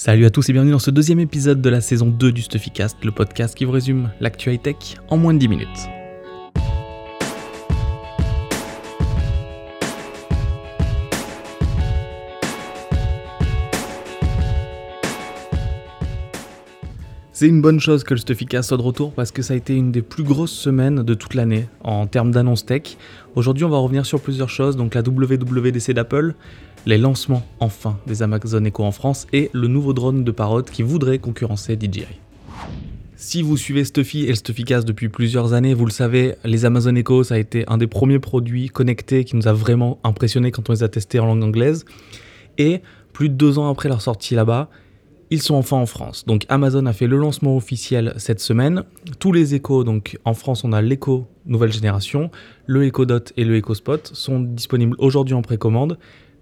Salut à tous et bienvenue dans ce deuxième épisode de la saison 2 du Stuffycast, le podcast qui vous résume l'actu high-tech en moins de 10 minutes. C'est une bonne chose que le Stuffycast soit de retour parce que ça a été une des plus grosses semaines de toute l'année en termes d'annonces tech. Aujourd'hui, on va revenir sur plusieurs choses, donc la WWDC d'Apple, les lancements enfin des Amazon Echo en France et le nouveau drone de Parrot qui voudrait concurrencer DJI. Si vous suivez Stuffy et le Stuffycast depuis plusieurs années, vous le savez, les Amazon Echo, ça a été un des premiers produits connectés qui nous a vraiment impressionné quand on les a testés en langue anglaise. Et plus de deux ans après leur sortie là-bas, ils sont enfin en France. Donc Amazon a fait le lancement officiel cette semaine. Tous les Echo, donc en France on a l'Echo nouvelle génération, le Echo Dot et le Echo Spot sont disponibles aujourd'hui en précommande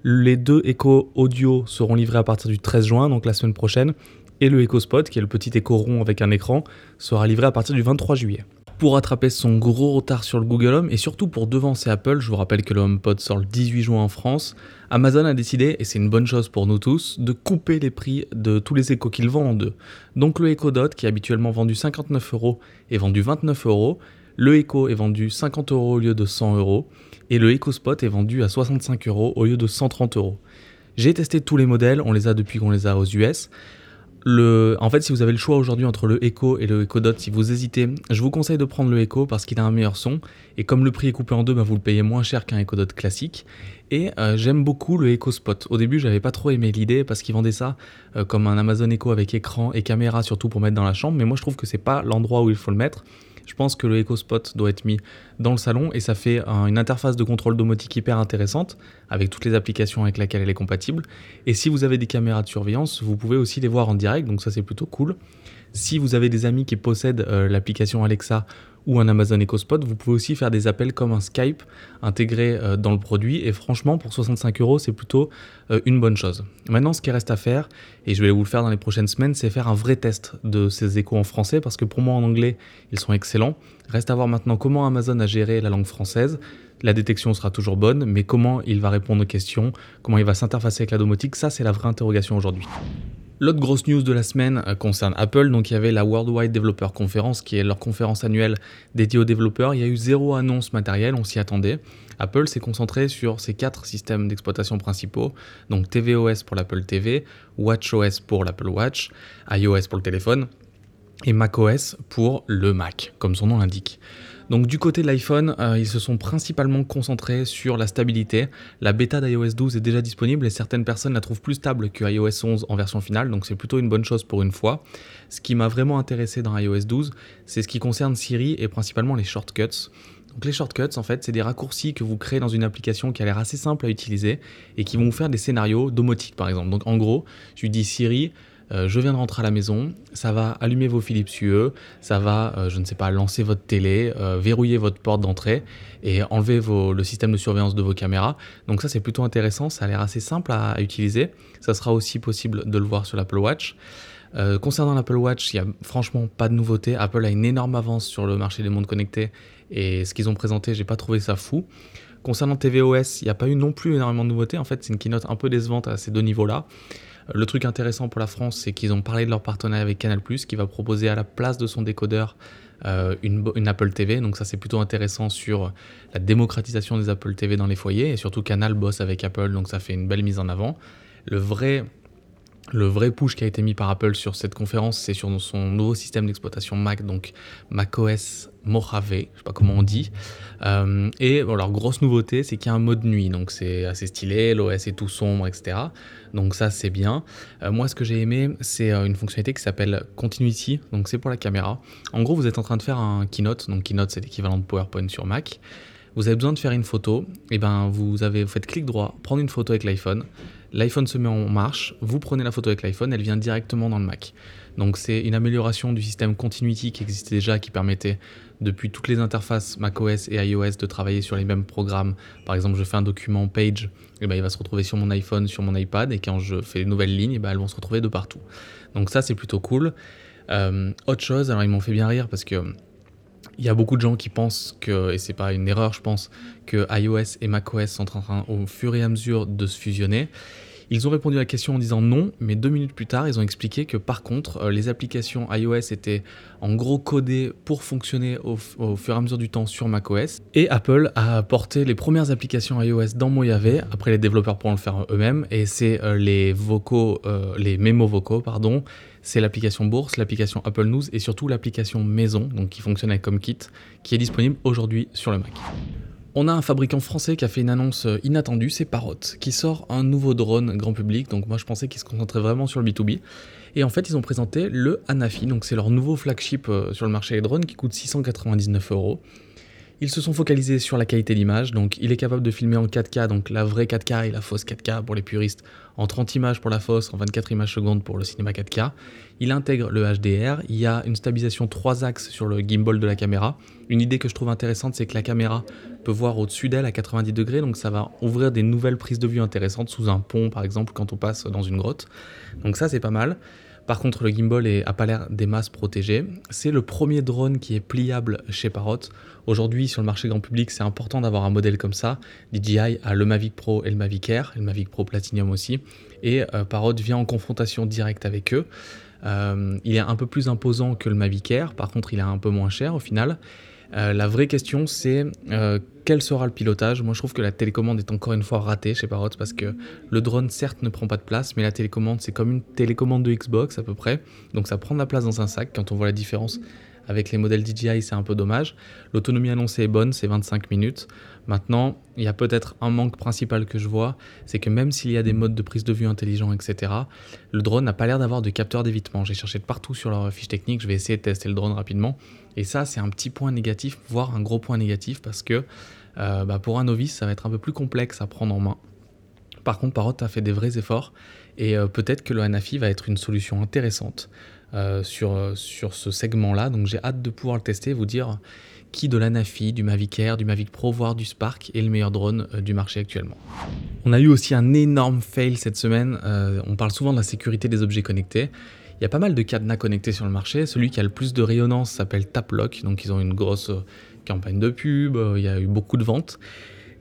les deux Echo audio seront livrés à partir du 13 juin, donc la semaine prochaine, et le Echo Spot, qui est le petit écho rond avec un écran, sera livré à partir du 23 juillet. Pour rattraper son gros retard sur le Google Home et surtout pour devancer Apple, je vous rappelle que le HomePod sort le 18 juin en France, Amazon a décidé, et c'est une bonne chose pour nous tous, de couper les prix de tous les échos qu'il vend en deux. Donc le Echo Dot, qui est habituellement vendu 59 euros, est vendu 29 euros, le Echo est vendu 50 euros au lieu de 100 euros, et le EcoSpot est vendu à 65 euros au lieu de 130 euros. J'ai testé tous les modèles, on les a depuis qu'on les a aux US. En fait, si vous avez le choix aujourd'hui entre le Echo et le Echo Dot, si vous hésitez, je vous conseille de prendre le Echo parce qu'il a un meilleur son. Et comme le prix est coupé en deux, bah, vous le payez moins cher qu'un Echo Dot classique. Et euh, j'aime beaucoup le Echo Spot. Au début, j'avais pas trop aimé l'idée parce qu'ils vendaient ça euh, comme un Amazon Echo avec écran et caméra surtout pour mettre dans la chambre. Mais moi, je trouve que c'est pas l'endroit où il faut le mettre. Je pense que le EcoSpot doit être mis dans le salon et ça fait une interface de contrôle domotique hyper intéressante avec toutes les applications avec lesquelles elle est compatible. Et si vous avez des caméras de surveillance, vous pouvez aussi les voir en direct, donc ça c'est plutôt cool. Si vous avez des amis qui possèdent euh, l'application Alexa ou un Amazon EcoSpot, vous pouvez aussi faire des appels comme un Skype intégré euh, dans le produit. Et franchement, pour 65 euros, c'est plutôt euh, une bonne chose. Maintenant, ce qui reste à faire, et je vais vous le faire dans les prochaines semaines, c'est faire un vrai test de ces échos en français, parce que pour moi, en anglais, ils sont excellents. Reste à voir maintenant comment Amazon a géré la langue française. La détection sera toujours bonne, mais comment il va répondre aux questions, comment il va s'interfacer avec la domotique, ça c'est la vraie interrogation aujourd'hui. L'autre grosse news de la semaine euh, concerne Apple. Donc, il y avait la Worldwide Developer Conference, qui est leur conférence annuelle dédiée aux développeurs. Il y a eu zéro annonce matérielle, on s'y attendait. Apple s'est concentré sur ses quatre systèmes d'exploitation principaux. Donc, tvOS pour l'Apple TV, WatchOS pour l'Apple Watch, iOS pour le téléphone et macOS pour le Mac, comme son nom l'indique. Donc du côté de l'iPhone, euh, ils se sont principalement concentrés sur la stabilité. La bêta d'iOS 12 est déjà disponible et certaines personnes la trouvent plus stable que iOS 11 en version finale, donc c'est plutôt une bonne chose pour une fois. Ce qui m'a vraiment intéressé dans iOS 12, c'est ce qui concerne Siri et principalement les shortcuts. Donc les shortcuts, en fait, c'est des raccourcis que vous créez dans une application qui a l'air assez simple à utiliser et qui vont vous faire des scénarios domotiques, par exemple. Donc en gros, lui dis Siri, euh, je viens de rentrer à la maison, ça va allumer vos Philips UE, ça va, euh, je ne sais pas, lancer votre télé, euh, verrouiller votre porte d'entrée et enlever le système de surveillance de vos caméras. Donc ça c'est plutôt intéressant, ça a l'air assez simple à, utiliser. Ça sera aussi possible de le voir sur l'Apple Watch. concernant l'Apple Watch, il n'y a franchement pas de nouveauté. Apple a une énorme avance sur le marché des montres connectées et ce qu'ils ont présenté, j'ai pas trouvé ça fou. Concernant tvOS, il n'y a pas eu non plus énormément de nouveautés. En fait, c'est une keynote un peu décevante à ces deux niveaux-là. Le truc intéressant pour la France, c'est qu'ils ont parlé de leur partenariat avec Canal+, qui va proposer à la place de son décodeur euh, une, Apple TV. Donc ça, c'est plutôt intéressant sur la démocratisation des Apple TV dans les foyers. Et surtout, Canal bosse avec Apple, donc ça fait une belle mise en avant. Le vrai le vrai push qui a été mis par Apple sur cette conférence, c'est sur son nouveau système d'exploitation Mac, donc macOS Mojave, je sais pas comment on dit. Euh, et leur grosse nouveauté, c'est qu'il y a un mode nuit, donc c'est assez stylé, l'OS est tout sombre, etc. Donc ça, c'est bien. Euh, moi, ce que j'ai aimé, c'est euh, une fonctionnalité qui s'appelle Continuity, donc c'est pour la caméra. En gros, vous êtes en train de faire un Keynote, donc Keynote, c'est l'équivalent de PowerPoint sur Mac. Vous avez besoin de faire une photo, et ben vous avez vous faites clic droit, prendre une photo avec l'iPhone l'iPhone se met en marche, vous prenez la photo avec l'iPhone, elle vient directement dans le Mac. Donc c'est une amélioration du système Continuity qui existait déjà, qui permettait depuis toutes les interfaces macOS et iOS de travailler sur les mêmes programmes. Par exemple, je fais un document Page, et eh ben, il va se retrouver sur mon iPhone, sur mon iPad, et quand je fais une nouvelle ligne, et eh ben, elles vont se retrouver de partout. Donc ça c'est plutôt cool. Euh, autre chose, alors ils m'ont fait bien rire parce que il y a beaucoup de gens qui pensent que, et c'est pas une erreur, je pense, que iOS et macOS sont en train au fur et à mesure de se fusionner. Ils ont répondu à la question en disant non, mais deux minutes plus tard, ils ont expliqué que par contre, euh, les applications iOS étaient en gros codées pour fonctionner au, fur et à mesure du temps sur macOS. Et Apple a apporté les premières applications iOS dans Mojave. Après, les développeurs pourront le faire eux-mêmes. Et c'est euh, les vocaux, euh, les mémos vocaux, pardon. C'est l'application Bourse, l'application Apple News et surtout l'application Maison, qui fonctionne avec HomeKit, qui est disponible aujourd'hui sur le Mac. On a un fabricant français qui a fait une annonce euh, inattendue, c'est Parrot, qui sort un nouveau drone grand public. Donc moi je pensais qu'ils se concentraient vraiment sur le B2B. Et en fait ils ont présenté le Hanafi, donc c'est leur nouveau flagship euh, sur le marché des drones qui coûte 699 euros. Ils se sont focalisés sur la qualité d'image, donc il est capable de filmer en 4K, donc la vraie 4K et la fausse 4K pour les puristes, en 30 images pour la fausse, en 24 images secondes pour le cinéma 4K. Il intègre le HDR, il y a une stabilisation 3 axes sur le gimbal de la caméra. Une idée que je trouve intéressante, c'est que la caméra peut voir au-dessus d'elle à 90 degrés, donc ça va ouvrir des nouvelles prises de vue intéressantes sous un pont par exemple quand on passe dans une grotte. Donc ça c'est pas mal. Par contre, le gimbal n'a pas l'air des masses protégées. C'est le premier drone qui est pliable chez Parrot. Aujourd'hui, sur le marché grand public, c'est important d'avoir un modèle comme ça. DJI a le Mavic Pro et le Mavic Air, le Mavic Pro Platinum aussi. Et euh, Parrot vient en confrontation directe avec eux. Euh, il est un peu plus imposant que le Mavic Air, par contre, il est un peu moins cher au final. Euh, la vraie question, c'est euh, quel sera le pilotage? Moi, je trouve que la télécommande est encore une fois ratée chez Parrot parce que le drone, certes, ne prend pas de place, mais la télécommande, c'est comme une télécommande de Xbox à peu près. Donc, ça prend de la place dans un sac. Quand on voit la différence avec les modèles DJI, c'est un peu dommage. L'autonomie annoncée est bonne, c'est 25 minutes. Maintenant, il y a peut-être un manque principal que je vois, c'est que même s'il y a des modes de prise de vue intelligents, etc., le drone n'a pas l'air d'avoir de capteur d'évitement. J'ai cherché de partout sur leur fiche technique, je vais essayer de tester le drone rapidement. Et ça, c'est un petit point négatif, voire un gros point négatif, parce que euh, bah, pour un novice, ça va être un peu plus complexe à prendre en main. Par contre, Parrot a fait des vrais efforts, et euh, peut-être que le Hanafi va être une solution intéressante. Euh, sur, euh, sur ce segment-là. Donc j'ai hâte de pouvoir le tester, vous dire qui de l'Anafi, du Mavic Air, du Mavic Pro, voire du Spark est le meilleur drone du marché actuellement. On a eu aussi un énorme fail cette semaine. on parle souvent de la sécurité des objets connectés. Il y a pas mal de cadenas connectés sur le marché. Celui qui a le plus de rayonnance s'appelle Taplock. Donc ils ont une grosse campagne de pub, il y a eu beaucoup de ventes.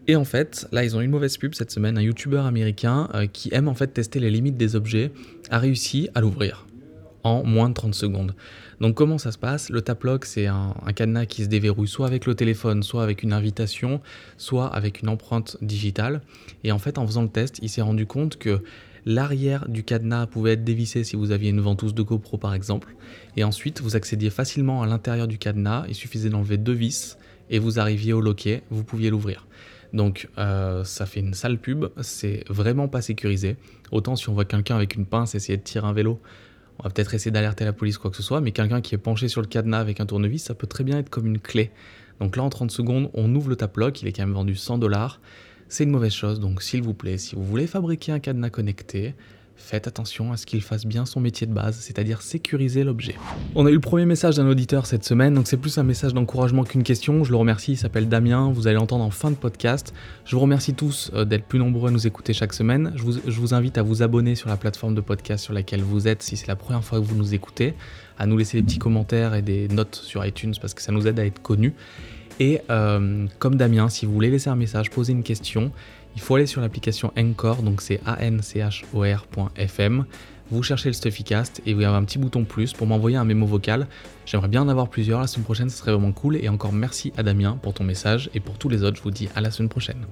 Et en fait, là, ils ont une mauvaise pub cette semaine. Un YouTuber américain qui aime en fait tester les limites des objets a réussi à l'ouvrir en moins de 30 secondes. Donc comment ça se passe? Le tap lock, c'est un, cadenas qui se déverrouille soit avec le téléphone, soit avec une invitation, soit avec une empreinte digitale. Et en fait, en faisant le test, il s'est rendu compte que l'arrière du cadenas pouvait être dévissé si vous aviez une ventouse de GoPro par exemple. Et ensuite, vous accédiez facilement à l'intérieur du cadenas, il suffisait d'enlever deux vis et vous arriviez au loquet, vous pouviez l'ouvrir. Donc euh, ça fait une sale pub, c'est vraiment pas sécurisé. Autant si on voit quelqu'un avec une pince essayer de tirer un vélo, on va peut-être essayer d'alerter la police, quoi que ce soit, mais quelqu'un qui est penché sur le cadenas avec un tournevis, ça peut très bien être comme une clé. Donc là, en 30 secondes, on ouvre le tap-lock, il est quand même vendu 100 dollars. C'est une mauvaise chose, donc s'il vous plaît, si vous voulez fabriquer un cadenas connecté, faites attention à ce qu'il fasse bien son métier de base, c'est-à-dire sécuriser l'objet. On a eu le premier message d'un auditeur cette semaine, donc c'est plus un message d'encouragement qu'une question. Je le remercie, il s'appelle Damien, vous allez l'entendre en fin de podcast. Je vous remercie tous euh, d'être plus nombreux à nous écouter chaque semaine. Je vous, invite à vous abonner sur la plateforme de podcast sur laquelle vous êtes si c'est la première fois que vous nous écoutez, à nous laisser des petits commentaires et des notes sur iTunes parce que ça nous aide à être connus. Et euh, comme Damien, si vous voulez laisser un message, poser une question, il faut aller sur l'application Encore, donc c'est anchor.fm. Vous cherchez le Stuffycast et vous avez un petit bouton plus pour m'envoyer un mémo vocal. J'aimerais bien en avoir plusieurs la semaine prochaine, ce serait vraiment cool. Et encore merci à Damien pour ton message et pour tous les autres, je vous dis à la semaine prochaine.